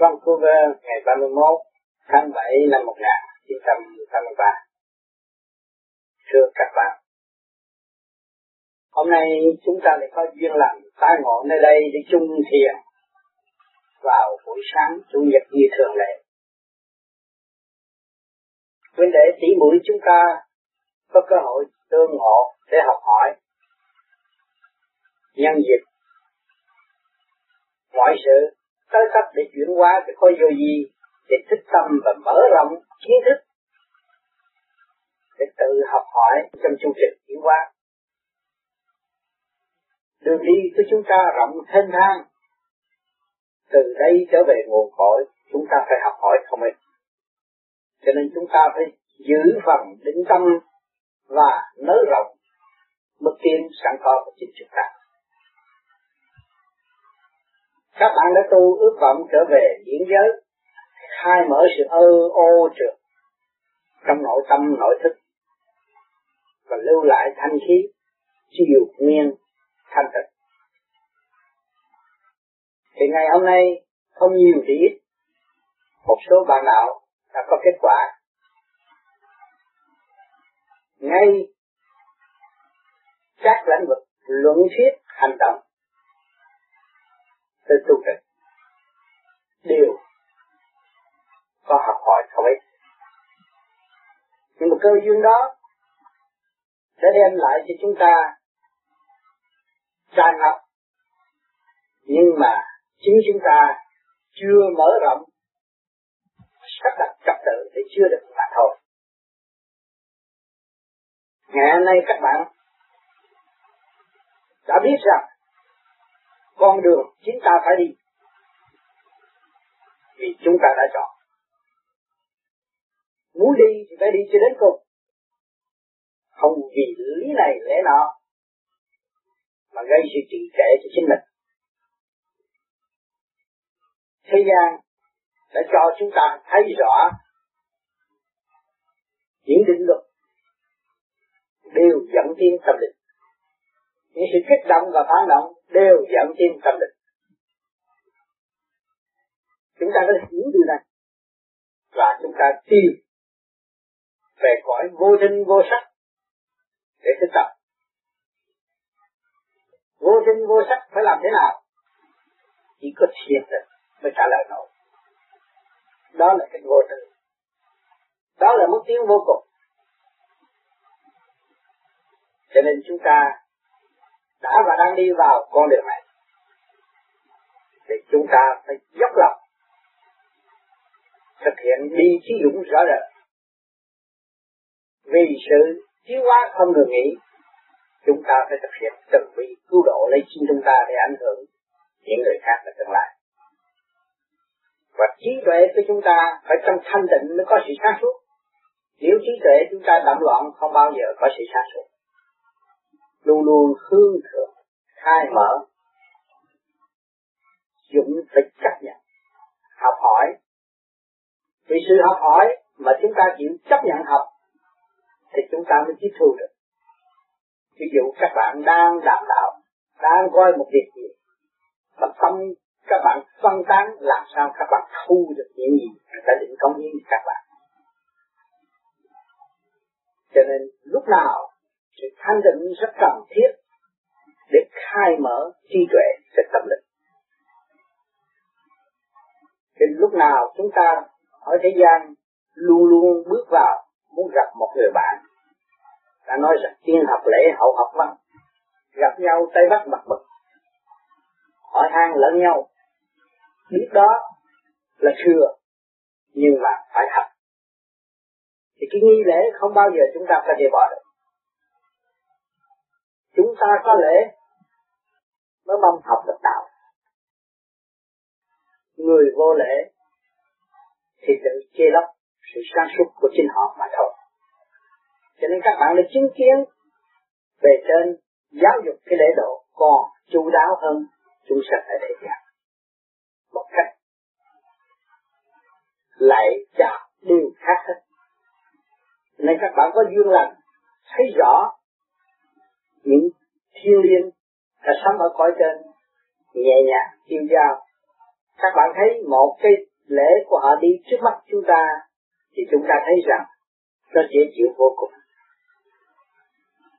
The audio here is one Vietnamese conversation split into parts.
Vancouver ngày 31 tháng 7 năm 1983. Thưa các bạn, hôm nay chúng ta lại có duyên lành tái ngộ nơi đây để chung thiền vào buổi sáng chủ nhật như thường lệ. Huynh đệ tỷ mũi chúng ta có cơ hội tương ngộ để học hỏi nhân dịp mọi sự tới cấp để chuyển hóa cái khối vô vi để thức tâm và mở rộng kiến thức. Để tự học hỏi trong chương trình chuyển hóa. Đường đi của chúng ta rộng thênh thang. Từ đây trở về nguồn cội, chúng ta phải học hỏi không ít cho nên chúng ta phải giữ phần định tâm và nới rộng mức tiến sẵn có của chính chúng ta các bạn đã tu ước vọng trở về diễn giới, khai mở sự ơ ô trượt trong nội tâm, nội thức, và lưu lại thanh khí chiều nguyên, thanh tịnh. Thì ngày hôm nay, không nhiều thì ít, một số bạn đạo đã có kết quả. Ngay các lĩnh vực luận thuyết hành động tới tu trì đều có học hỏi không ít nhưng mà cơ duyên đó sẽ đem lại cho chúng ta tràn ngập. Nhưng mà chính chúng ta chưa mở rộng, sắp đặt trật tự thì chưa được mà thôi. Ngày hôm nay các bạn đã biết rằng con đường chúng ta phải đi. Vì chúng ta đã chọn. Muốn đi thì phải đi cho đến cùng. Không vì lý này lẽ nọ, mà gây sự trì trệ cho chính mình. Thế gian đã cho chúng ta thấy rõ những định luật đều dẫn tiến tâm linh những sự kích động và phản động đều dẫn tim tâm định chúng ta đã hiểu điều này. Và chúng ta tìm về cõi vô sinh vô sắc để thực tập. Vô sinh vô sắc phải làm thế nào? Chỉ có thiền định mới trả lời nổi. Đó là cái vô tự đó là mức tiến vô cùng. Cho nên chúng ta đã và đang đi vào con đường này. Thì chúng ta phải dốc lòng thực hiện đi chí dũng rõ rệt vì sự chiếu hóa không ngừng nghỉ, chúng ta phải thực hiện từng vị cứu độ lấy chính chúng ta để ảnh hưởng những người khác ở tương lai. Và trí tuệ của chúng ta phải trong thanh tịnh mới có sự sáng suốt. Nếu trí tuệ chúng ta đậm loạn, không bao giờ có sự sáng suốt luôn luôn hướng thượng, khai mở, dũng phải chấp nhận học hỏi. Vì sự học hỏi mà chúng ta chịu chấp nhận học, thì chúng ta mới tiếp thu được. Ví dụ các bạn đang đàm đạo, đang coi một việc gì, mà tâm các bạn phân tán làm sao các bạn thu được những gì đã ta định công hiến các bạn. Cho nên lúc nào sự thanh định rất cần thiết để khai mở trí tuệ cho tâm linh. Thì lúc nào chúng ta ở thế gian luôn luôn bước vào muốn gặp một người bạn đã nói rằng tiên học lễ hậu học văn, gặp nhau tay bắt mặt mực hỏi han lẫn nhau. Biết đó là thừa, nhưng mà phải học. Thì cái nghi lễ không bao giờ chúng ta có thể bỏ được chúng ta có lễ mới mong học được đạo. Người vô lễ thì tự chê lấp sự sáng suốt của chính họ mà thôi. Cho nên các bạn đã chứng kiến về trên giáo dục cái lễ độ còn chu đáo hơn chúng sanh ở thế gian. Một cách lại chào đều khác hết. Nên các bạn có duyên lành, thấy rõ những thiên liên đã sống ở cõi trên, nhẹ nhàng yêu giao các bạn thấy một cái lễ của họ đi trước mắt chúng ta thì chúng ta thấy rằng nó dễ chịu vô cùng.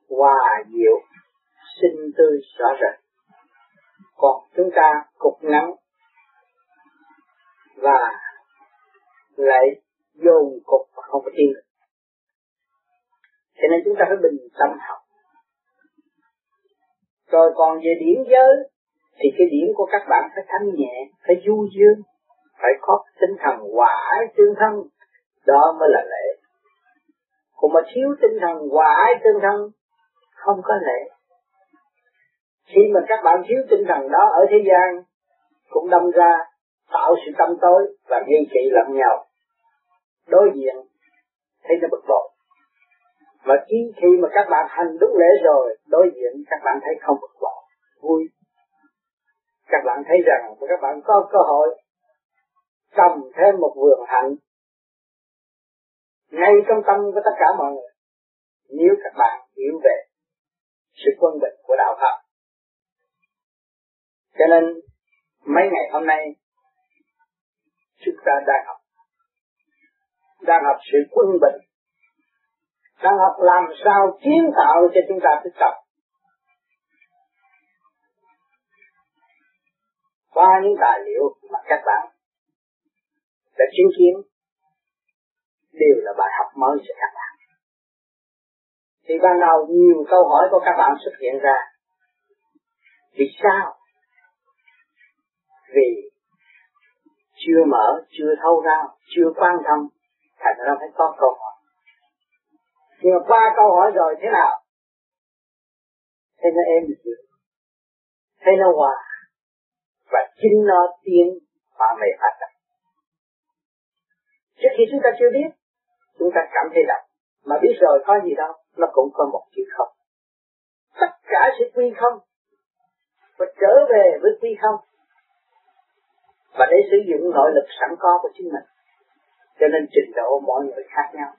Hòa diệu, sinh tươi rõ rệt. Còn chúng ta cục ngắn và lại dồn cục và không có tin cho nên chúng ta phải bình tâm học rồi còn về điểm giới, thì cái điểm của các bạn phải thanh nhẹ, phải du dương, phải có tinh thần hòa ái tương thân. Đó mới là lễ. Còn mà thiếu tinh thần hòa ái tương thân, không có lễ. Khi mà các bạn thiếu tinh thần đó ở thế gian, cũng đâm ra tạo sự tâm tối và nghi kỵ lẫn nhau. Đối diện, thấy nó bực bội và khi khi mà các bạn hành đúng lễ rồi, đối diện các bạn thấy không bực bội vui. Các bạn thấy rằng các bạn có cơ hội trồng thêm một vườn hạnh ngay trong tâm của tất cả mọi người. Nếu các bạn hiểu về sự quân bình của đạo Phật. Cho nên, mấy ngày hôm nay, chúng ta đang học. Đang học sự quân bình đang học làm sao kiến tạo cho chúng ta thức tập. Qua những tài liệu mà các bạn đã chứng kiến, đều là bài học mới cho các bạn. Thì ban đầu nhiều câu hỏi của các bạn xuất hiện ra. Vì sao? Vì chưa mở, chưa thâu ra, chưa quan tâm, thành ra phải có câu hỏi nhưng mà qua câu hỏi rồi thế nào? Thế nó êm chưa thế nó hòa. Và chính nó tiến và mày phát triển trước khi chúng ta chưa biết, chúng ta cảm thấy rằng mà biết rồi có gì đâu, nó cũng có một chữ không. Tất cả sẽ quy không. Và trở về với quy không. Và để sử dụng nội lực sẵn có của chính mình. Cho nên trình độ mọi người khác nhau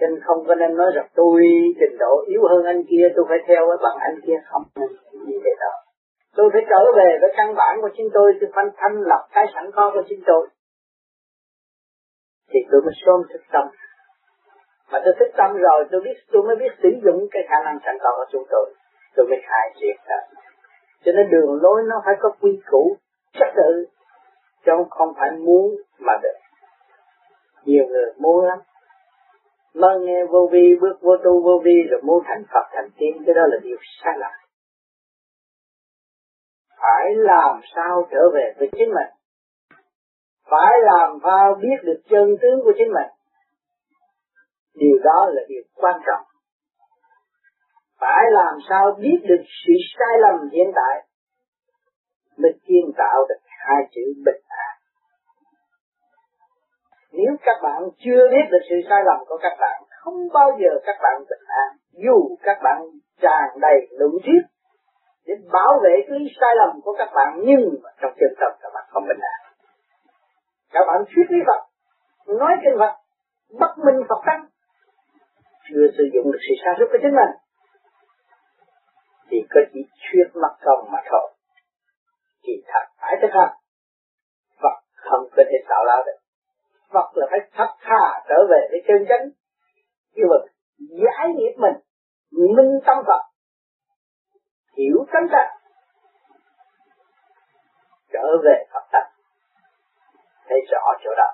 cho nên không có nên nói rằng tôi trình độ yếu hơn anh kia, tôi phải theo với bằng anh kia. Không như vậy đó. Tôi phải trở về với căn bản của chính tôi tôi phải thanh lập cái sẵn có của chính tôi. Thì tôi mới sớm thức tâm. Mà tôi thức tâm rồi, tôi biết, tôi mới biết sử dụng cái khả năng sẵn có của chúng tôi. Tôi mới khai triệt ra. Cho nên đường lối nó phải có quy củ, trật tự, chứ không phải muốn mà được. Nhiều người muốn lắm mơ nghe vô vi, bước vô tu vô vi, rồi muốn thành Phật thành tiên, cái đó là điều sai lầm. Phải làm sao trở về với chính mình? Phải làm sao biết được chân tướng của chính mình? Điều đó là điều quan trọng. Phải làm sao biết được sự sai lầm hiện tại? Mới kiến tạo được hai chữ bình an nếu các bạn chưa biết được sự sai lầm của các bạn, không bao giờ các bạn bình an. Dù các bạn tràn đầy luận thuyết để bảo vệ cái sai lầm của các bạn, nhưng mà trong chân tâm các bạn không bình an. Các bạn thuyết lý Phật, nói kinh Phật, bất minh Phật tăng. Chưa sử dụng được sự sáng suốt của chính mình, thì có chỉ thuyết mất công mà thôi. Kỳ thật, phải thực hành. Phật không có thể tạo ra được. Phật là phải thật thà trở về với chân chánh. Nhưng mà giải nghiệp mình, minh tâm Phật, hiểu cánh tánh trở về Phật tánh thấy rõ chỗ đó.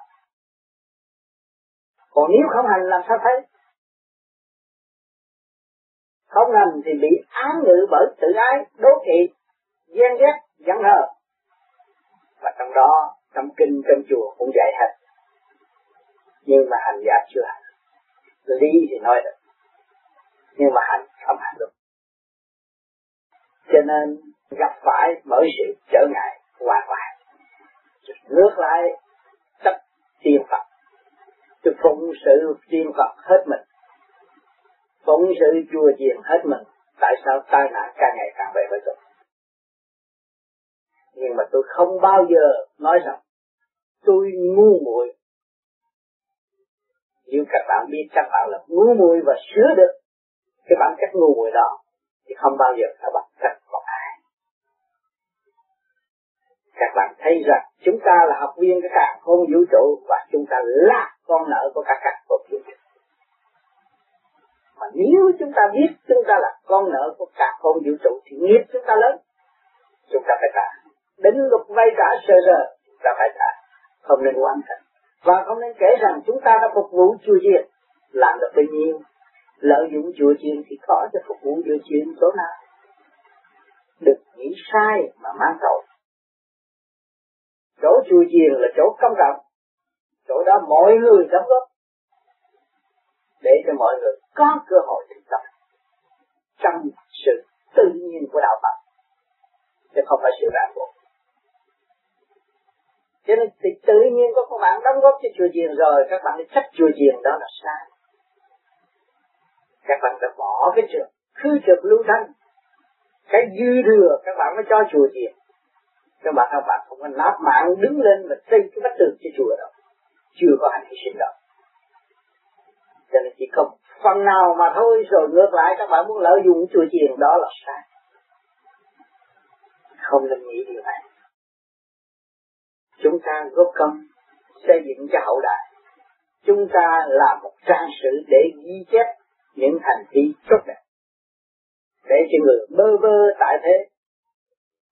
Còn nếu không hành làm sao thấy? Không hành thì bị án ngự bởi tự ái, đố kỵ, ghen ghét, giận hờn. Và trong đó, trong kinh, trong chùa cũng dạy hết nhưng mà hành giả chưa hành lý thì nói được. Nhưng mà hành không hành được. Cho nên gặp phải bởi sự trở ngại hoàn toàn ngược lại tất tiên Phật. Tôi phụng sự tiên Phật hết mình. Phụng sự chùa chiền hết mình. Tại sao tai nạn càng ngày càng về với tôi? Nhưng mà tôi không bao giờ nói rằng tôi ngu muội nếu các bạn biết các bạn là ngu muội và sửa được cái bản chất ngu muội đó, thì không bao giờ các bạn trách một ai. Các bạn thấy rằng chúng ta là học viên của cả không vũ trụ và chúng ta là con nợ của cả các không vũ trụ. Mà nếu chúng ta biết chúng ta là con nợ của cả không vũ trụ thì nghiệp chúng ta lớn. Chúng ta phải trả. Đến lúc vay trả sơ sơ, chúng ta phải trả. Không nên quan trọng và không nên kể rằng chúng ta đã phục vụ chùa chiền làm được bao nhiêu, lợi dụng chùa chiền thì khó cho phục vụ chùa chiền chỗ nào. Được nghĩ sai mà mang tội. Chỗ chùa chiền là chỗ công cộng chỗ đó mọi người đóng góp để cho mọi người có cơ hội thực tập trong sự tự nhiên của đạo Phật. Chứ không phải sự ràng buộc cho nên thì tự nhiên có các bạn đóng góp cho chùa chiền rồi, các bạn đi trách chùa chiền đó là sai. Các bạn phải bỏ cái trường, khứ trực lưu thanh cái dư thừa, các bạn mới cho chùa chiền các bạn các bạn không có nát mạng đứng lên và xây cái bát tường cho chùa đâu. Chưa có hành hy sinh đâu. Cho nên chỉ không phần nào mà thôi, rồi ngược lại, các bạn muốn lợi dụng chùa chiền đó là sai. Không nên nghĩ điều này chúng ta góp công xây dựng cho hậu đại. Chúng ta là một trang sử để ghi chép những hành vi tốt đẹp. Để cho người bơ vơ tại thế,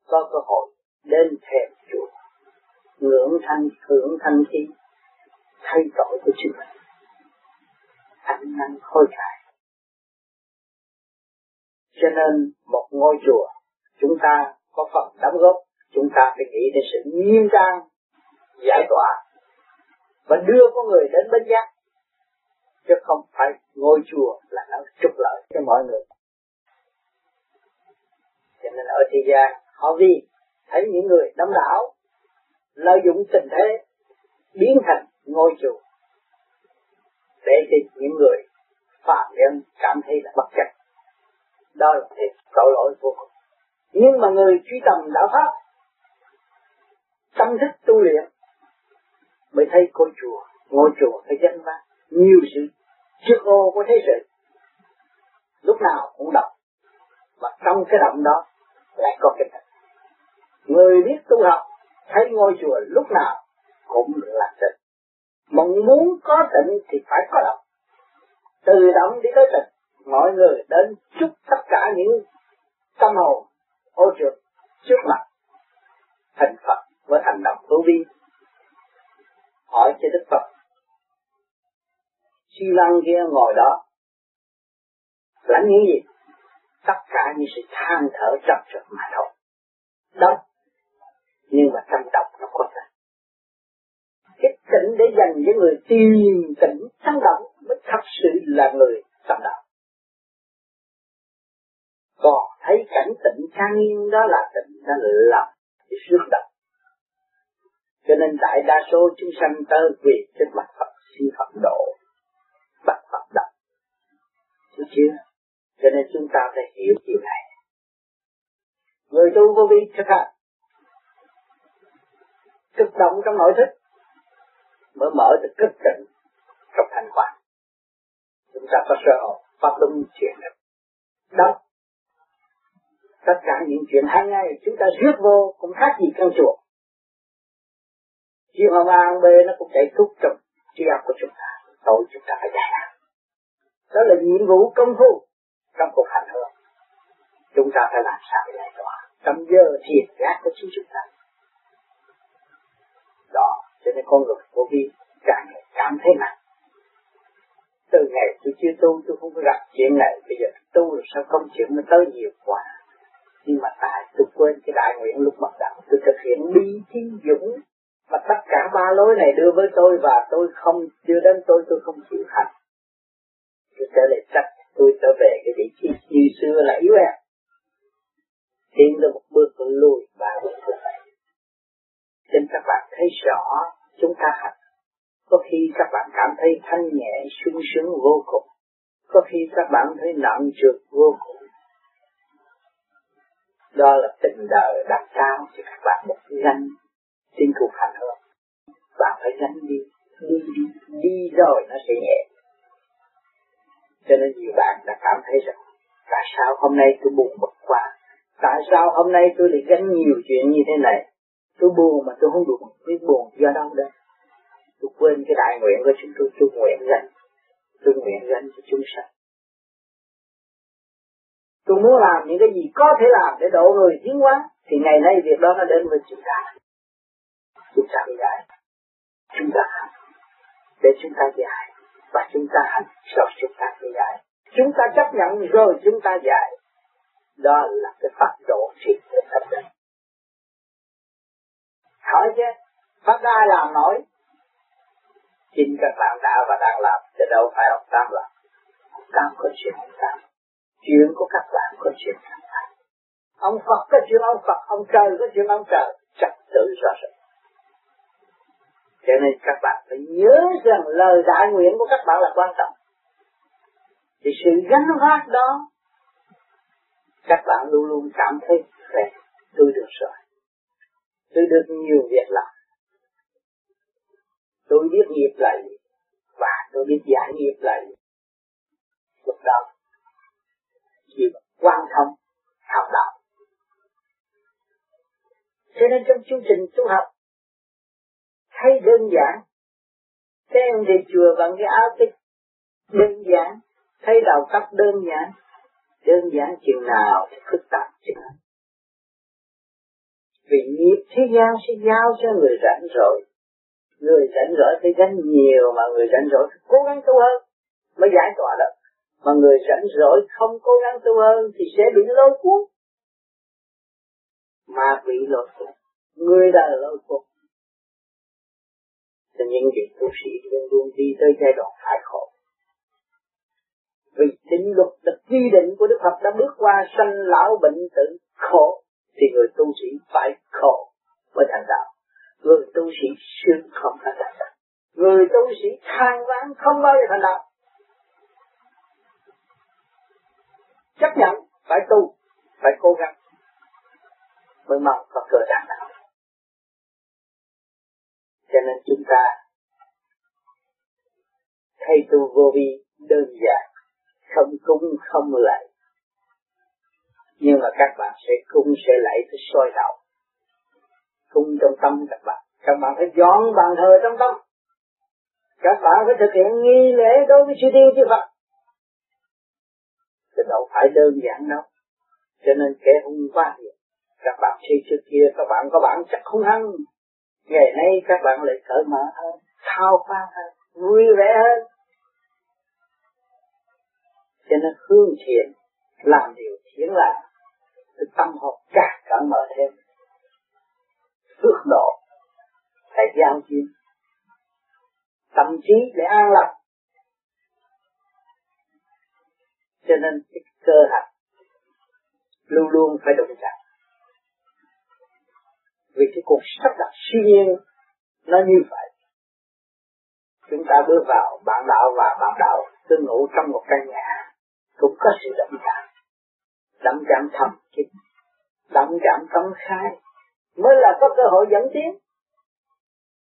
có cơ hội đến thềm chùa ngưỡng thanh, hưởng thanh khí, thay đổi của chính mình. Ăn năn khôi cải cho nên một ngôi chùa, chúng ta có phần đóng góp, chúng ta phải nghĩ đến sự nghiêm trang giải tỏa và đưa con người đến bên giác, chứ không phải ngôi chùa là nó trục lợi cho mọi người. Cho nên ở thế gian, họ vì thấy những người đông đảo, lợi dụng tình thế, biến thành ngôi chùa. Để cho những người phạm nhân cảm thấy là bất chấp đó là thiệt tội lỗi vô cùng. Nhưng mà người truy tầm đạo pháp, tâm thức tu luyện mới thấy ngôi chùa ngôi chùa phải danh vang nhiều sự trước ô có thấy sự. Lúc nào cũng động và trong cái động đó lại có cái thật. Người biết tu học, thấy ngôi chùa lúc nào cũng là tịnh mong muốn có tịnh thì phải có động từ động đi tới tịnh mọi người đến chúc tất cả những tâm hồn ô trượt trước mặt thành Phật với hành động tu vi hỏi cho Đức Phật. Chi Lăng kia ngồi đó. Lãnh những gì? Tất cả những sự than thở chấp trực mà thôi. Đó. Nhưng mà trong độc nó có thật. Cái tỉnh để dành cho người tìm tỉnh trong động mới thật sự là người trong động còn thấy cảnh tỉnh trang nghiêm đó là tỉnh đang là sự cái động cho nên đại đa số chúng sanh tới quỳ trên mặt Phật xin Phật độ bắt Phật động hiểu chưa? Cho nên chúng ta phải hiểu điều này. Người tu vô vi thực hành, cực động trong nội thức mới mở được cực tịnh trong thành quả chúng ta có sơ hồn, pháp luân chuyển được. Đó. Tất cả những chuyện hàng ngày chúng ta rước vô cũng khác gì căn chuột chiều hoàng an bê nó cũng chạy thúc trong trí óc của chúng ta, tội chúng ta phải giải đó là nhiệm vụ công phu trong cuộc hành hương. Chúng ta phải làm sao để giải tỏa trong giờ thiền giác của chính chúng ta. Đó, cho nên con người vô vi càng ngày cảm thấy nặng. Từ ngày tôi chưa tu, tôi không có gặp chuyện này. Bây giờ tu rồi sao công chuyện nó tới nhiều quá? Nhưng mà tại tôi quên cái đại nguyện lúc bắt đầu, tôi thực hiện bi trí dũng mà tất cả ba lối này đưa với tôi và tôi không chưa đến tôi tôi không chịu hành. Tôi trở lại trách tôi trở về cái vị trí như xưa là yếu em tiến được một bước lùi ba bước lại nên các bạn thấy rõ chúng ta hành. Có khi các bạn cảm thấy thanh nhẹ, sung sướng vô cùng. Có khi các bạn thấy nặng trượt vô cùng. Đó là tình đời đặt cao cho các bạn một danh trên thuộc hành hương bạn phải gánh đi. Đi đi đi rồi nó sẽ nhẹ. Cho nên nhiều bạn đã cảm thấy rằng tại sao hôm nay tôi buồn bực quá? Tại sao hôm nay tôi lại gánh nhiều chuyện như thế này? Tôi buồn mà tôi không được biết buồn do đâu đây tôi quên cái đại nguyện của chúng tôi tôi nguyện rằng, tôi nguyện rằng cho chúng sanh. Tôi muốn làm những cái gì có thể làm để độ người tiến hóa thì ngày nay việc đó nó đến với chúng ta chúng ta bị chúng ta hành để chúng ta dạy và chúng ta hành rồi chúng ta bị chúng ta chấp nhận rồi chúng ta dạy đó là cái pháp độ thiệt của tâm linh hỏi chứ, pháp ai làm nổi. Chính các bạn đã và đang làm, chứ đâu phải ông Tam làm ông Tam có chuyện ông Tam chuyện của các bạn có chuyện các bạn ông Phật có chuyện ông Phật, ông trời có chuyện ông trời. Trật tự rõ ràng cho nên các bạn phải nhớ rằng lời đại nguyện của các bạn là quan trọng. Thì sự gánh vác đó, các bạn luôn luôn cảm thấy khỏe, tôi được rồi. Tôi được nhiều việc làm. Tôi biết nghiệp là gì và tôi biết giải nghiệp là gì lúc đó, chỉ quan thông, học đạo. Cho nên trong chương trình tu học thấy đơn giản. Các em đi chùa bằng cái áo tích. Đơn giản. Thấy đầu tóc đơn giản. Đơn giản chừng nào thì phức tạp chừng nào. Vì nghiệp thế gian sẽ giao cho người rảnh rồi. Người rảnh rỗi phải gánh nhiều mà người rảnh rỗi phải cố gắng tu hơn mới giải tỏa được. Mà người rảnh rỗi không cố gắng tu hơn thì sẽ bị lôi cuốn. Mà bị lôi cuốn. Người đời lôi cuốn cho những vị tu sĩ luôn luôn đi tới giai đoạn phải khổ. Vì chính luật là quy định của Đức Phật đã bước qua sanh lão bệnh tử khổ, thì người tu sĩ phải khổ mới thành đạo. Người tu sĩ sướng không thành đạo. Người tu sĩ than vãn không bao giờ thành đạo. Chấp nhận phải tu, phải cố gắng mới mong có cơ đạt đạo cho nên chúng ta thay tu vô vi đơn giản, không cúng, không lạy. Nhưng mà các bạn sẽ cung sẽ lạy tới soi đầu cung trong tâm các bạn. Các bạn phải dọn bàn thờ trong tâm. Các bạn phải thực hiện nghi lễ đối với chư thiên chư Phật. Cái đâu phải đơn giản đâu. Cho nên kẻ hung quá nhiều các bạn khi trước kia, các bạn có bản chất hung hăng ngày nay các bạn lại cởi mở hơn, thao pha hơn, vui vẻ hơn. Cho nên hương thiện, làm điều thiện lành, thì tâm hồn càng cởi mở thêm. Phước độ, phải giao chiếm tâm trí để an lạc cho nên cái cơ hạch luôn luôn phải đồng chặt vì cái cuộc sắp đặt siêu nhiên nó như vậy. Chúng ta bước vào bạn đạo và bạn đạo tương ngủ trong một căn nhà cũng có sự động cảm động cảm thầm kín động cảm tâm khai mới là có cơ hội dẫn tiến.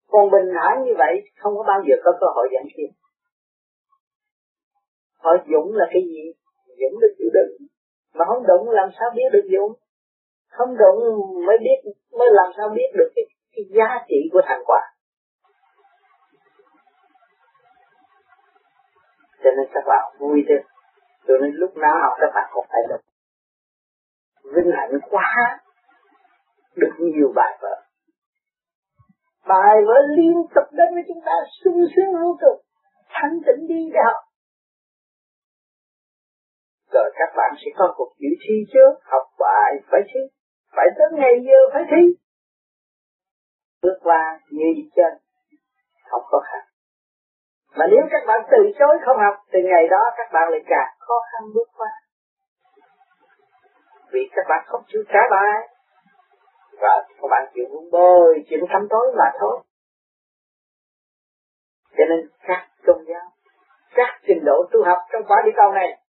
Còn bình thản như vậy không có bao giờ có cơ hội dẫn tiến. Họ dũng là cái gì? Dũng là chịu đựng. Mà không đụng làm sao biết được dũng? Không đụng mới biết mới làm sao biết được cái, cái giá trị của thành quả cho nên các bạn vui chứ cho nên lúc nào các bạn cũng phải được vinh hạnh quá. Được nhiều bài vở. Bài vở liên tục đến với chúng ta sung sướng vô cùng. Thanh tịnh đi để học rồi các bạn sẽ có cuộc dự thi trước học bài phải chứ? Phải tới ngày giờ phải thi. Bước qua như chân không có khăn. Mà nếu các bạn từ chối không học, thì ngày đó các bạn lại càng khó khăn bước qua. Vì các bạn không chịu trả bài, và các bạn chịu vun bồi, chịu thăm tối mà thôi. Cho nên các tôn giáo, các trình độ tu học trong quả địa cầu này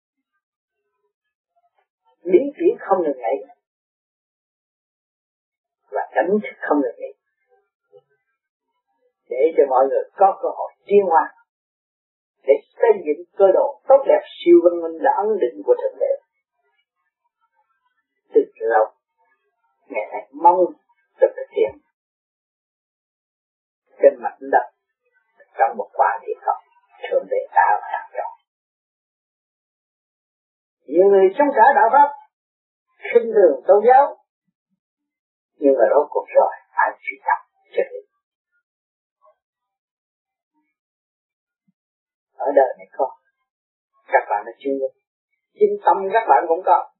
biến chuyển không ngừng nghỉ và đánh thức không được nghỉ. Để cho mọi người có cơ hội tiến hóa, để xây dựng cơ đồ tốt đẹp siêu văn minh là ấn định của thượng đế. Từ lâu ngày nay mong được thực hiện. Trên mặt đất trong một quả địa học thượng đế đã và đang nhiều người trong cả đạo pháp khinh thường tôn giáo nhưng mà rốt cuộc rồi, phải truy tập chân lý ở đời này có, các bạn là chuyên nghiệp chính tâm các bạn cũng có.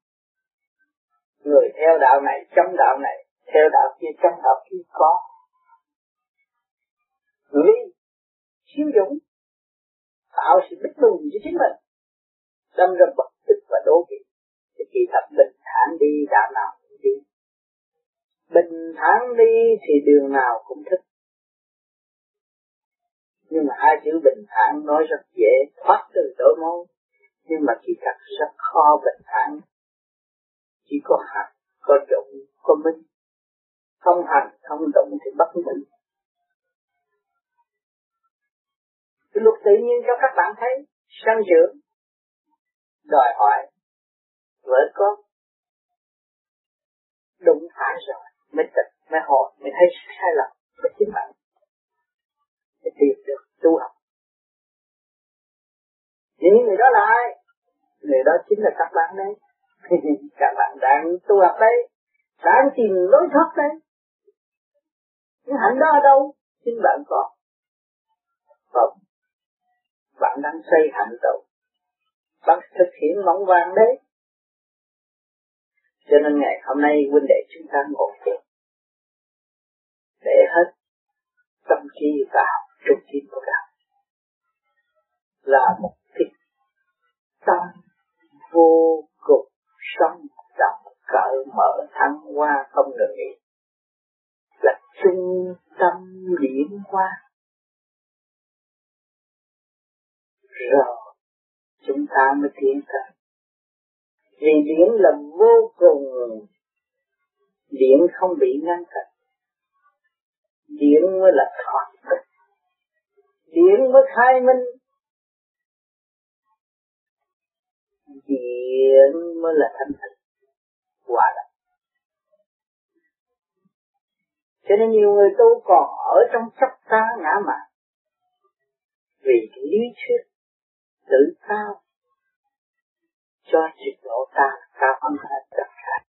Người theo đạo này chấm đạo này, theo đạo kia chấm đạo kia có. Lý chiếm dũng tạo sự bất bình cho chính mình. Đâm ra bực tức và đố kỵ. Thì khi thật bình thản đi đạo nào bình thản đi thì đường nào cũng thích. Nhưng mà hai chữ bình thản nói rất dễ thoát từ đổi mối. Nhưng mà khi thật rất khó bình thản. Chỉ có hạt, có dụng có minh. Không hành, không động thì bất minh. Cái luật tự nhiên cho các bạn thấy sanh dưỡng, đòi hỏi, vợ con, đụng phải rồi mới tỉnh, mới hồi, mới thấy sai lầm của chính bạn mới tìm được tu học. Những người đó là ai người đó chính là các bạn đấy. Các bạn đang tu học đấy, đang tìm lối thoát đấy. Nhưng hạnh đó ở đâu? Chính bạn có. Không bạn đang xây hạnh đâu? bạn thực hiện mong vàng đấy. Cho nên ngày hôm nay huynh đệ chúng ta ngồi thiền để hết chi vào trung tâm của đạo. Là một cái tâm vô cùng sống động, cởi mở, thăng hoa, không ngừng nghỉ. Là trung tâm điển hoa. Rồi, chúng ta mới tiến tới. Vì điển là vô cùng điển không bị ngăn cản điển mới là thoát điển mới khai minh. Điển mới là thanh tịnh. Hòa đồng. Cho nên nhiều người tu còn ở trong chấp ta ngã mạn. Vì lý thuyết tự cao. Cho trình độ ta cao hơn hết tất cả.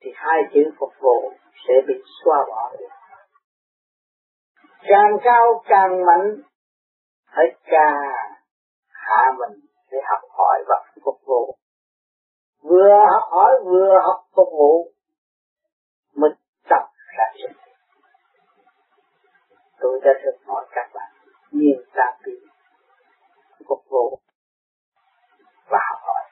Thì hai chữ phục vụ sẽ bị xóa bỏ được. Càng cao càng mạnh phải càng hạ mình để học hỏi và phục vụ. Vừa học hỏi, vừa học phục vụ mới tập ra sự tôi đã thực mọi cách bạn nhiên ta bị phục vụ và học hỏi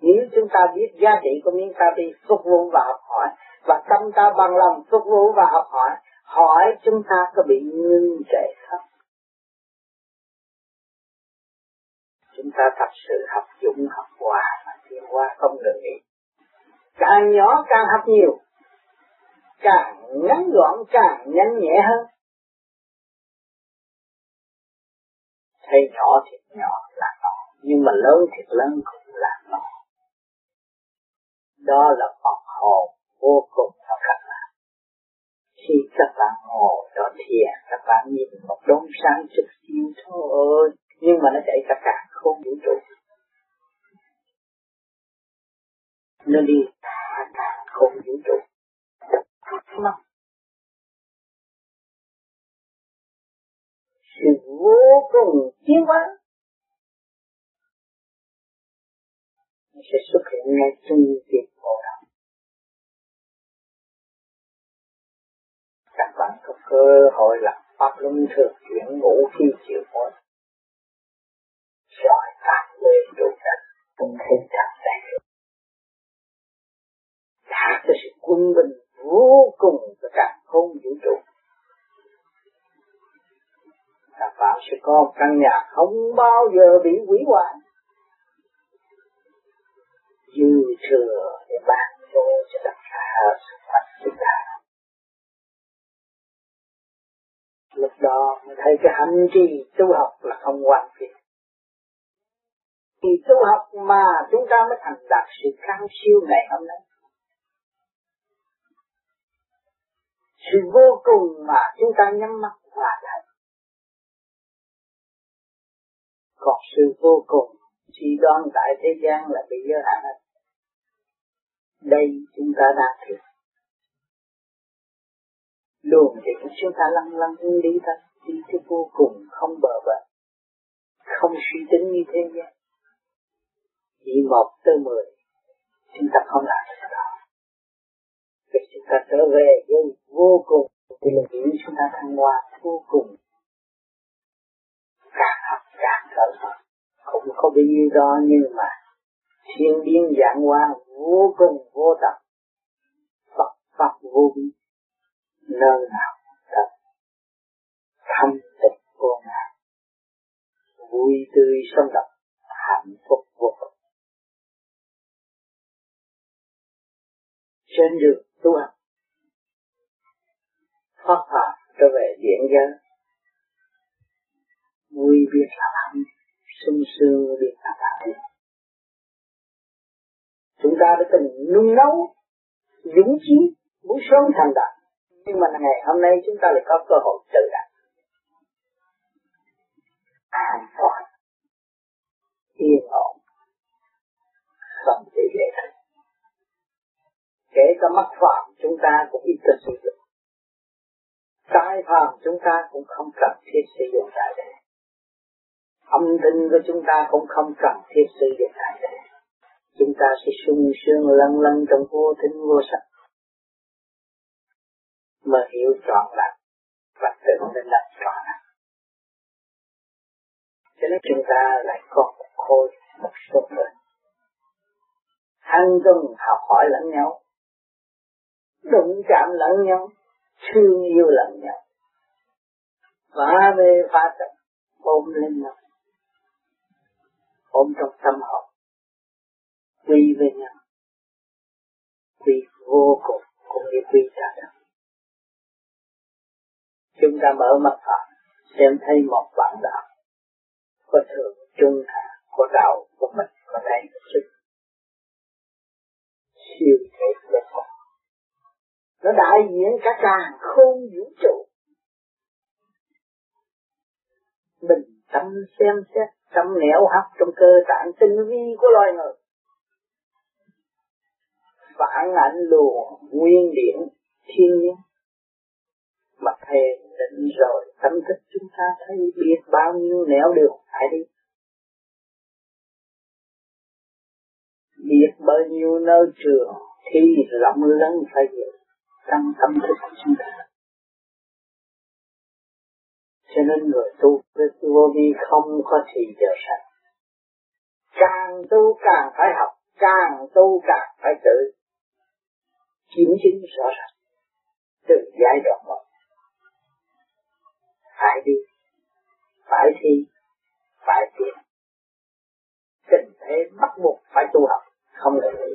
nếu chúng ta biết giá trị của miếng ta đi phục vụ và học hỏi. Và tâm ta bằng lòng phục vụ và học hỏi hỏi chúng ta có bị ngưng trệ không? Chúng ta thật sự học dụng, học hòa mà tiến qua không được nghỉ. Càng nhỏ càng học nhiều, càng ngắn gọn càng nhanh nhẹ hơn. Thấy nhỏ thì nhỏ là nhỏ nhưng mà lớn thì lớn cũng là nhỏ đó là phần hồn vô cùng cho các bạn. Khi các bạn ngồi đó thiền các bạn nhìn một đống sáng chút xíu thôi, nhưng mà nó chạy cả cả không vũ trụ. Nó đi cả cả không vũ trụ. Mắt sự vô cùng tiến hóa sẽ xuất hiện ngay trong việc các bạn có cơ hội làm pháp luân thường chuyển ngũ khi chịu hội rồi các lên đủ đất cũng thấy thật đẹp đã có sự quân bình vô cùng của cả không vũ trụ. Các bạn sẽ có căn nhà không bao giờ bị hủy hoại. Thấy cái hành trì tu học là không hoàn thiện. Thì tu học mà chúng ta mới thành đạt sự cao siêu ngày hôm nay. Sự vô cùng mà chúng ta nhắm mắt và thấy. Còn sự vô cùng chỉ đoan tại thế gian là bị giới hạn đây chúng ta đạt thiệt Luôn thì chúng ta lăn lăn đi thôi ý thức vô cùng không bờ bến không suy tính như thế gian. Chỉ một tới mười, chúng ta không làm được đó. Vì chúng ta trở về với vô cùng, thì là những chúng ta thăng hoa vô cùng. Càng học càng cởi không có bao nhiêu đó, nhưng mà thiên biến dạng hóa vô cùng vô tận. Phật Pháp vô biên. Nơi nào thanh tịnh vô ngại vui tươi sống động, hạnh phúc vô cùng. Trên đường tu học thoát phàm trở về điện giới. Vui biết là hạnh sung sướng biết là đạo chúng ta đã từng nung nấu, dũng chí, muốn sớm thành đạt nhưng mà ngày hôm nay chúng ta lại có cơ hội tự đạt an toàn yên ổn không bị dễ thuộc kể cả mắt phạm chúng ta cũng ít cần sử dụng. Tai phạm chúng ta cũng không cần thiết sử dụng tại đây. Âm thanh của chúng ta cũng không cần thiết sử dụng tại đây. Chúng ta sẽ sung sướng lân lân trong vô tính vô sắc. Mà hiểu trọn lạc và tự mình là trọn lạc cho nên chúng ta lại còn một khối một số người. Ăn tuần học hỏi lẫn nhau, đụng chạm lẫn nhau, thương yêu lẫn nhau. Và về phá trận ôm lên nhau, ôm trong tâm hồn, quy với nhau. Quy vô cùng, cũng như quy trả đất chúng ta mở mắt phạm xem thấy một bản đạo có thường trung thả có đạo của mình có thấy sức siêu thế giới nó đại diện cả càng không vũ trụ. Mình tâm xem xét, tâm nẻo hấp trong cơ tạng tinh vi của loài người. Phản ảnh luồng nguyên điển thiên nhiên mà thầy định rồi, tâm thức chúng ta thấy biết bao nhiêu nẻo đường phải đi. Biết bao nhiêu nơi trường thi rộng lớn phải hiểu trong tâm thức của chúng ta. Cho nên người tu với vô vi không có thì giờ sạch càng tu càng phải học, càng tu càng phải tự. Kiểm chứng rõ ràng. Từ giai đoạn một phải đi. Phải thi. Phải tiến tình thế bắt buộc phải tu học không được nghỉ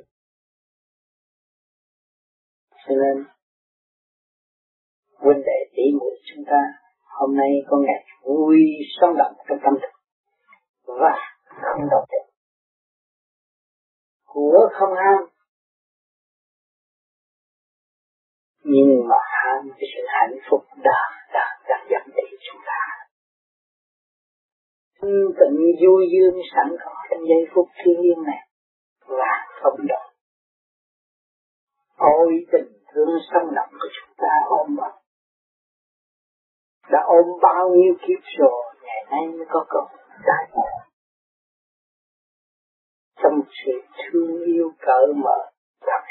cho nên huynh đệ tỷ muội chúng ta hôm nay có ngày vui sống động trong tâm thức và không đọc được, của không ham nhưng mà ham cái sự hạnh phúc đã đã đã dẫn đến chúng ta. Tận vui dương sẵn có trong giây phút thiên liêng này và không động ôi, tình thương sâu nặng của chúng ta ôm bao đã ôm bao nhiêu kiếp rồi, ngày nay mới có cơ giải ngộ. Trong sự thương yêu cởi mở, thật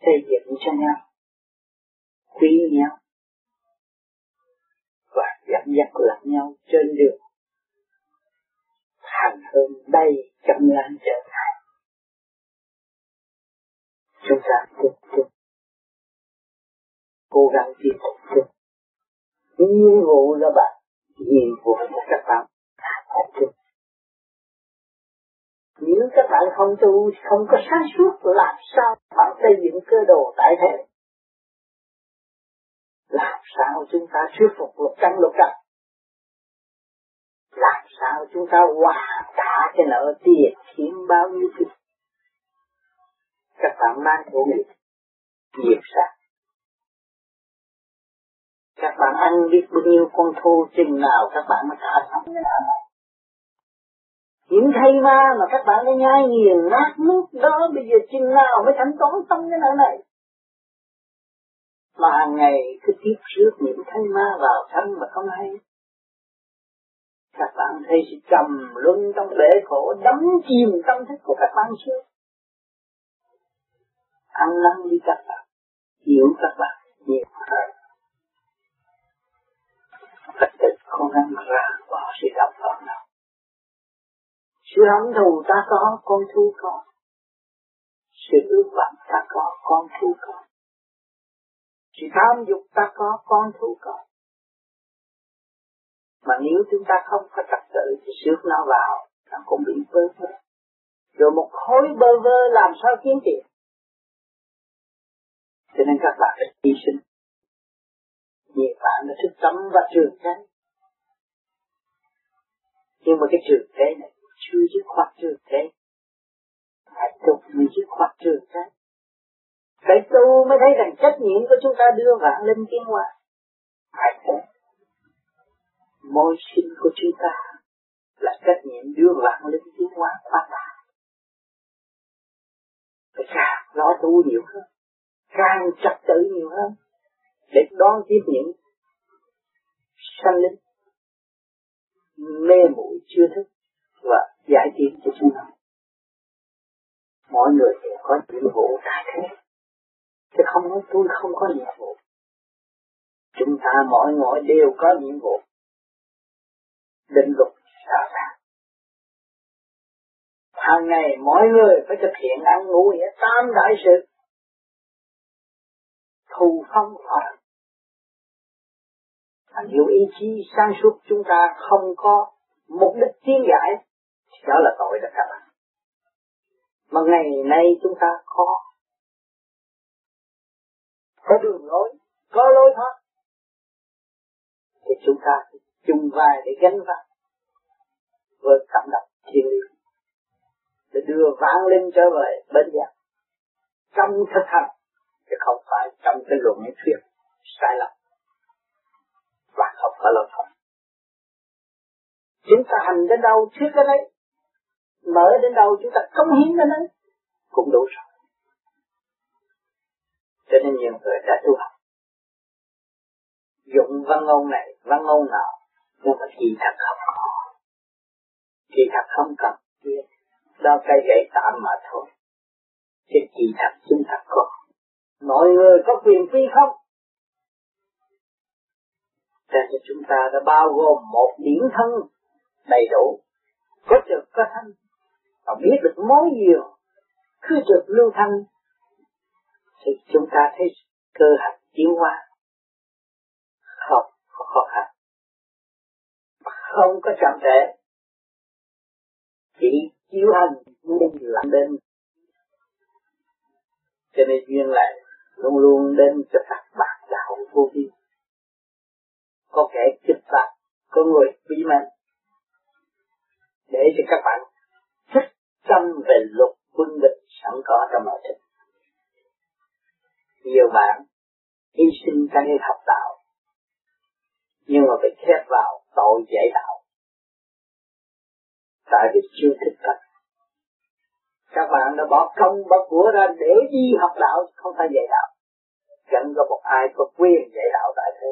xây dựng cho nhau, quý nhau và dẫn dắt lẫn nhau trên đường. Thành hơn đây trong lan trở lại, chúng ta tiếp tục cố gắng tiếp tục tiếp nhiệm vụ là bạn, nhiệm vụ của các bạn phải nếu các bạn không tu, không có sáng suốt làm sao bạn xây dựng cơ đồ tại thế làm sao chúng ta thuyết phục lục căn lục căn? Làm sao chúng ta hoàn trả cái nợ tiền, kiếm bao nhiêu tiền? Các bạn mang của nghiệp nghiệp sạch ăn biết bao nhiêu con thô chừng nào, các bạn mới trả xong những thay ma mà các bạn đã nhai nghiền nát nước đó, bây giờ chừng nào mới thanh toán xong cái này này? Mà hàng ngày cứ tiếp rước những thay ma vào thân mà không hay. Các bạn thấy sự trầm luân trong bể khổ, đắm chìm tâm thức của các bạn chưa? Ăn năn đi các bạn, hiểu các bạn nhiều hơn. Phật tịch không ăn ra bỏ sự đau vào nào sự hận thù ta có, con thu có. Sự ước vọng ta có, con thu có. Sự tham dục ta có, con thu có. Mà nếu chúng ta không có trật tự thì xước nó vào, nó cũng bị vơ vơ. Rồi một khối bơ vơ làm sao kiếm tiền? Cho nên các bạn phải hy sinh. Nhiều bạn đã thức tâm và trường chánh nhưng mà cái trường thế này chưa dứt khoát trường thế. Phải tục mới dứt khoát trường thế. phải tu mới thấy rằng trách nhiệm của chúng ta đưa vạn linh tiến hóa phải thế. Môi sinh của chúng ta là trách nhiệm đưa vạn linh tiến hóa qua ta. Phải càng lo tu nhiều hơn càng trật tự nhiều hơn để đón tiếp những sanh linh mê muội chưa thức và giải trí cho chúng nó. Mỗi người đều có nhiệm vụ đại thế. Chứ không nói tôi không có nhiệm vụ. Chúng ta mỗi người đều có nhiệm vụ. Định luật rõ ràng hàng ngày mỗi người phải thực hiện ăn ngủ nghĩa tam đại sự. Thù phong phạt nếu ý chí sáng suốt chúng ta không có mục đích tiến giải đó là tội đó các bạn. Mà ngày nay chúng ta có. Có đường lối, có lối thoát. Thì chúng ta chung vai để gánh vác với cảm động thiên liêng. Để đưa vãng linh trở về bên giác trong thực hành, chứ không phải trong cái luận thuyết sai lầm. Và không có lỗi thoát. Chúng ta hành đến đâu thuyết đến đấy mở đến đâu chúng ta cống hiến đến đấy cũng đủ rồi. Cho nên nhiều người đã tu học. Dụng văn ngôn này, văn ngôn nào, nhưng mà kỳ thật không có. Kỳ thật không cần thiết. Đó cây gậy tạm mà thôi. Chứ kỳ thật chúng ta có. Mọi người có quyền phi không? Cho nên chúng ta đã bao gồm một điển thân đầy đủ. Có trực có thanh và biết được mối nhiều. Cứ được lưu thanh, thì chúng ta thấy cơ hạch tiến hóa. Không có khó khăn. Không có chậm trễ. Chỉ chiếu hành nên lặng đến cho nên duyên lại luôn luôn đến cho các bạn đạo vô vi. Có kẻ kích phạt, có người bí mật để cho các bạn thích tâm về luật quân địch sẵn có trong nội thức nhiều bạn hy sinh ra cái học đạo, nhưng mà bị khép vào tội dạy đạo. Tại vì chưa thích thật các bạn đã bỏ công, bỏ của ra để đi học đạo, không phải dạy đạo. Chẳng có một ai có quyền dạy đạo tại thế.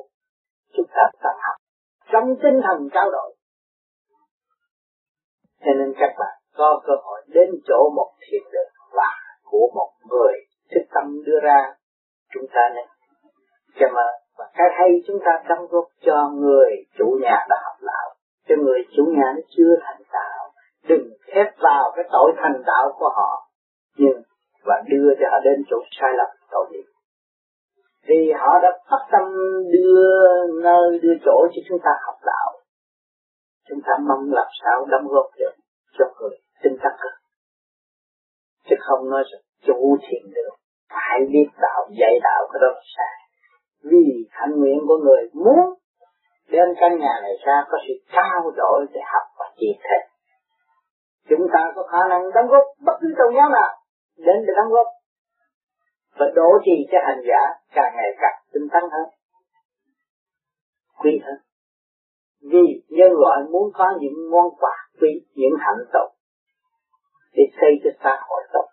Chúng ta phải học. Trong tinh thần trao đổi. Cho nên các bạn có cơ hội đến chỗ một thiền đường và của một người thức tâm đưa ra, chúng ta nên. Cảm ơn và cái hay chúng ta đóng góp cho người chủ nhà đã học đạo, cho người chủ nhà nó chưa thành đạo, đừng khép vào cái tội thành đạo của họ, nhưng, và đưa cho họ đến chỗ sai lầm, tội nghiệp. Vì họ đã phát tâm đưa nơi, đưa chỗ cho chúng ta học đạo. Chúng ta mong làm sao đóng góp được cho người tinh tắc hơn. Chứ không nói rằng chủ thiền được phải biết đạo dạy đạo cái đó là sai. Vì hạnh nguyện của người muốn đem căn nhà này ra có sự trao đổi để học và chia sẻ chúng ta có khả năng đóng góp bất cứ tôn giáo nào đến để đóng góp và đổ trì cho hành giả càng ngày càng tinh tấn hơn, quý hơn. Vì nhân loại muốn có những món quà quý, những hạnh tốt để xây cho xã hội tốt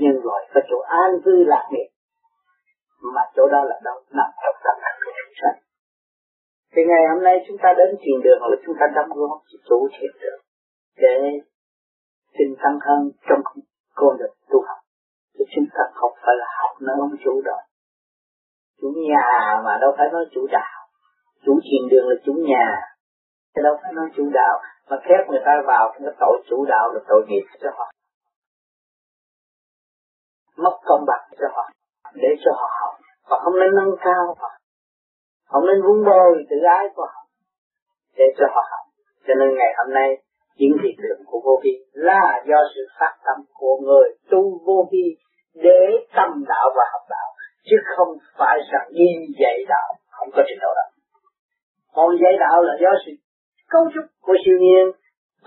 nhân loại có chỗ an vui lạc nghiệp, mà chỗ đó là đâu nằm trong tâm thức của chúng sanh. Thì ngày hôm nay chúng ta đến thiền đường là chúng ta đóng góp chủ thiền đường để tinh tăng hơn trong con đường tu học. Thì chúng ta không phải là học nơi ông chủ đó. Chủ nhà mà đâu phải nói chủ đạo. Chủ thiền đường là chủ nhà thì đâu phải nói chủ đạo, mà khép người ta vào cái tội chủ đạo, là tội nghiệp cho họ. Mất công bằng cho họ, để cho họ học. Và không nên nâng cao họ không nên vun bồi tự ái của họ, để cho họ học. Cho nên ngày hôm nay những thị trường của vô vi là do sự phát tâm của người tu vô vi để tâm đạo và học đạo, chứ không phải rằng đi dạy đạo không có trình độ đó còn dạy đạo là do sự cấu trúc của siêu nhiên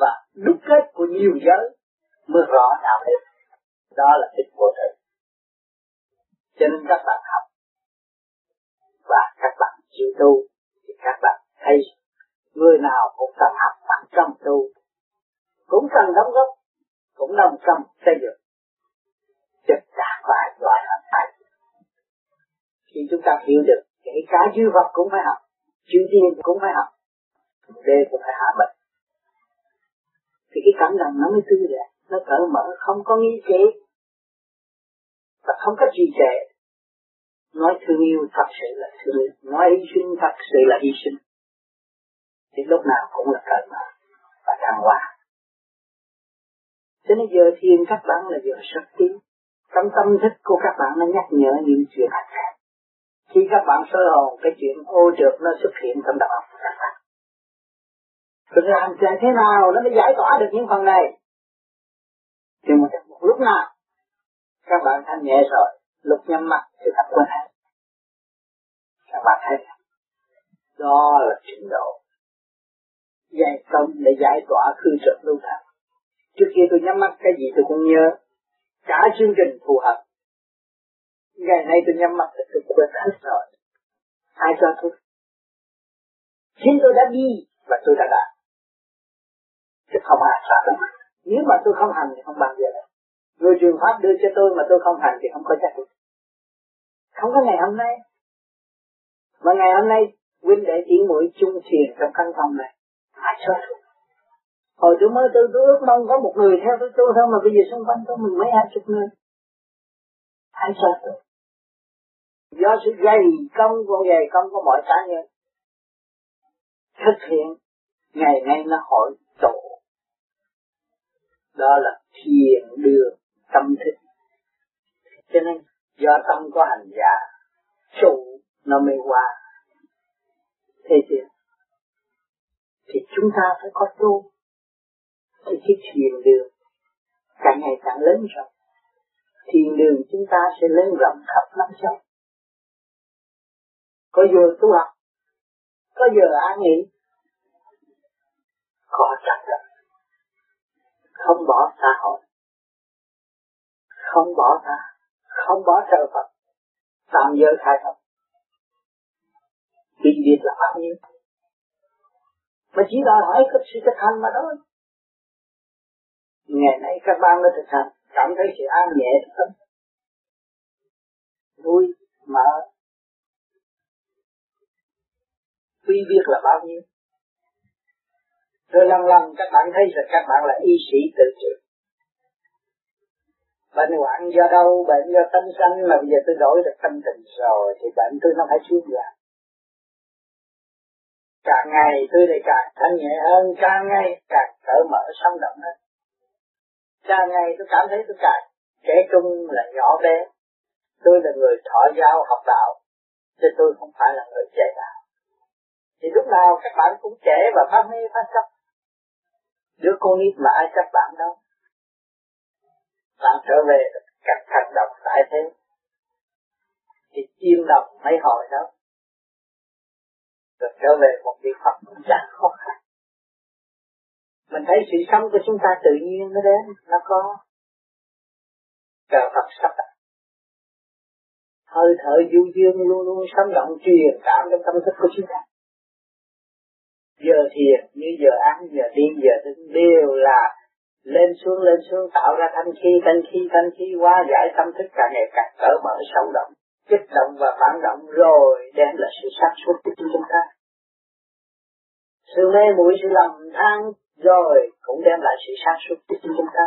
và đúc kết của nhiều giới mới rõ đạo đức đó là tích vô tự cho nên các bạn học và các bạn chịu tu thì các bạn thấy người nào cũng cần học bằng trong tu, cũng cần đóng góp, cũng đồng tâm xây dựng. Trực đạt phải loại hình phải. Khi chúng ta hiểu được kể cả dư vật cũng phải học, chữ tiên cũng phải học đê cũng phải hạ mình thì cái cảm động nó mới tươi đẹp, nó cởi mở, không có nghi chế và không có trì trệ. Nói thương yêu thật sự là thương yêu, nói hy sinh thật sự là hy sinh. Thì lúc nào cũng là cởi mở và thăng hoa. Cho nên giờ thiền các bạn là giờ sắp tiến. Trong tâm thức của các bạn nó nhắc nhở những chuyện hạnh khi các bạn sơ hồn, cái chuyện ô trượt nó xuất hiện trong đầu óc các bạn. Được làm thế nào nó mới giải tỏa được những phần này. Thì một, một lúc nào các bạn thanh nhẹ rồi lúc nhắm mắt thì tập quên hết. các bạn thấy đó là trình độ. Dạy công để giải tỏa khư trượt lưu thần. Trước kia tôi nhắm mắt cái gì tôi cũng nhớ. Cả chương trình phù hợp. Ngày nay tôi nhắm mắt thì tôi quên hết rồi. Ai cho tôi? Chính tôi đã đi và tôi đã đạt chứ không ai sao đâu nếu mà tôi không hành thì không bằng giờ này. người truyền pháp đưa cho tôi mà tôi không hành thì không có chắc được không có ngày hôm nay. Mà ngày hôm nay, huynh đệ chỉ mũi chung thiền trong căn phòng này. Ai cho tôi hồi tôi mới tôi tôi ước mong có một người theo tôi tôi thôi mà bây giờ xung quanh tôi mình mấy hai chục người. Ai cho tôi do sự dày công của dày công của mọi cá nhân thực hiện, ngày nay nó hỏi tổ đó là thiền đường tâm thức. Cho nên, do tâm có hành giả, trụ nó mới qua. Thế chưa thì chúng ta phải có tu. Thì cái thiền đường càng ngày càng lớn rộng. Thiền đường chúng ta sẽ lớn rộng khắp năm châu có giờ tu học, có giờ an nghỉ. Có trật tự không bỏ xã hội không bỏ ta không bỏ trời Phật. Tạm giới khai Phật. Vì việc là bao nhiêu? Mà chỉ đòi hỏi cái sự thực hành mà thôi. Ngày nay các bạn đã thực hành, cảm thấy sự an nhẹ tâm vui, mở. Quy biết là bao nhiêu? Rồi lần lần các bạn thấy rằng các bạn là y sĩ tự trị. Bệnh hoạn do đâu bệnh do tâm sanh, mà bây giờ tôi đổi được tâm tình rồi, thì bệnh tôi nó phải xuống giảm càng ngày tôi lại càng thanh nhẹ hơn, càng ngày càng cởi mở, sống động hơn. Càng ngày tôi cảm thấy tôi càng trẻ trung là nhỏ bé. Tôi là người thọ giáo học đạo, chứ tôi không phải là người trẻ đạo. Thì lúc nào các bạn cũng trẻ và phát mê phát chấp đứa con nít mà ai chấp bạn đâu. Bạn trở về các hành đọc tại thế. Thì chim đọc mấy hồi đó. Rồi trở về một vị Phật cũng chẳng khó khăn. Mình thấy sự sống của chúng ta tự nhiên nó đến, nó có. Cờ Phật sắp đặt. Hơi thở du dương luôn luôn sống động truyền cảm trong tâm thức của chúng ta giờ thiền như giờ ăn, giờ đi, giờ đứng đều là lên xuống lên xuống, tạo ra thanh khí thanh khí thanh khí, hóa giải tâm thức càng ngày càng cỡ mở, sâu động kích động và phản động, rồi đem lại sự sát xuất của chúng ta. Sự mê muội, sự lầm than, rồi cũng đem lại sự sát xuất của chúng ta.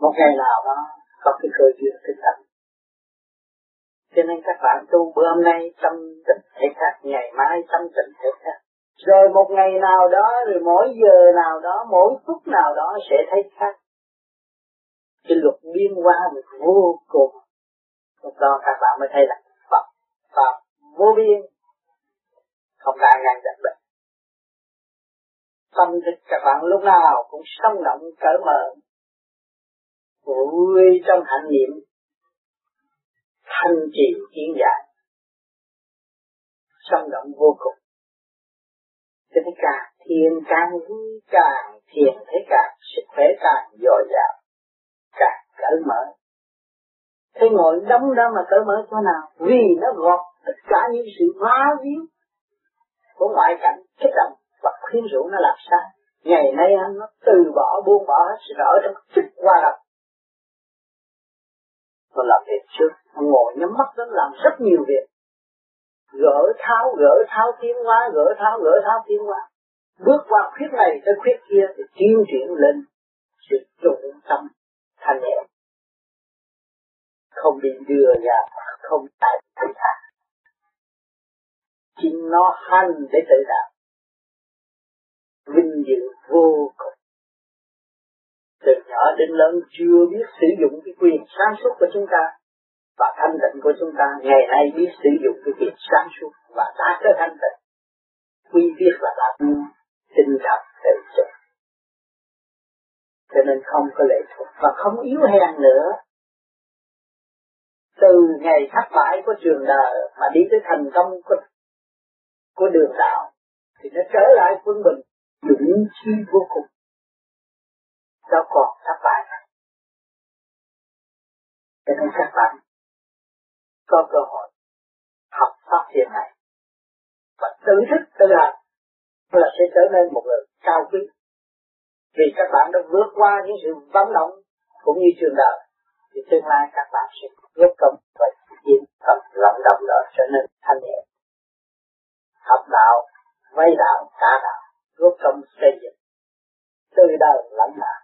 Một ngày nào đó, có cái cơ duyên thực tập cho nên các bạn tu bữa hôm nay tâm tịnh thể khác, ngày mai tâm tịnh thể khác rồi một ngày nào đó, rồi mỗi giờ nào đó, mỗi phút nào đó sẽ thấy khác. Cái luật biên qua hóa vô cùng. Lúc đó các bạn mới thấy là Phật Phật vô biên. Không đã ngăn chặn được. Tâm thức các bạn lúc nào cũng sống động, cởi mở. Vui trong hạnh niệm. Thanh trì kiến giải. Sống động vô cùng cho nên càng thiền càng vui càng, thiền thấy càng, sức khỏe càng dồi dào, càng cởi mở. Thế ngồi đóng đó mà cởi mở chỗ nào? Vì nó gọt tất cả những sự hóa víu của ngoại cảnh, kích động và khuyến rũ nó làm sao? Ngày nay anh nó từ bỏ, buông bỏ hết sự ở trong chức qua lập tôi làm việc trước ngồi nhắm mắt nó làm rất nhiều việc gỡ tháo gỡ tháo tiến hóa, gỡ tháo gỡ tháo tiến hóa. Bước qua khuyết này tới khuyết kia thì tiến triển lên sự trung tâm, thanh nhẹ. Không bị đưa ra, không tại tự thả chính nó hành để tự đạo. Vinh dự vô cùng. Từ nhỏ đến lớn chưa biết sử dụng cái quyền sáng suốt của chúng ta và thanh tịnh của chúng ta, ngày nay biết sử dụng cái quyền và đã trở thành tịnh quy biết là đã tinh thật tự sự cho nên không có lệ thuộc và không yếu hèn nữa. Từ ngày thất bại của trường đời mà đi tới thành công của, của đường đạo thì nó trở lại quân bình dũng chi vô cùng. Đâu còn thất bại nữa. Cho nên các bạn có cơ hội học pháp thiền này và tự thức tự hành là sẽ trở nên một người cao quý. Vì các bạn đã vượt qua những sự vắng động cũng như trường đời, thì tương lai các bạn sẽ góp công và chiến tập vận động đó trở nên thanh nhẹ. Học đạo, vay đạo, trả đạo, góp công xây dựng. Từ đời lãnh đạo.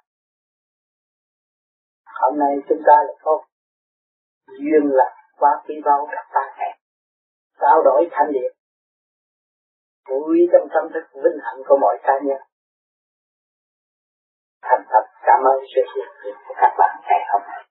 Hôm nay chúng ta là có duyên là quá quý báu các bạn. Hẹn trao đổi thanh điện vui trong tâm thức vinh hạnh của mọi cá nhân. Thành thật cảm ơn sự hiện diện của các bạn ngày hôm nay.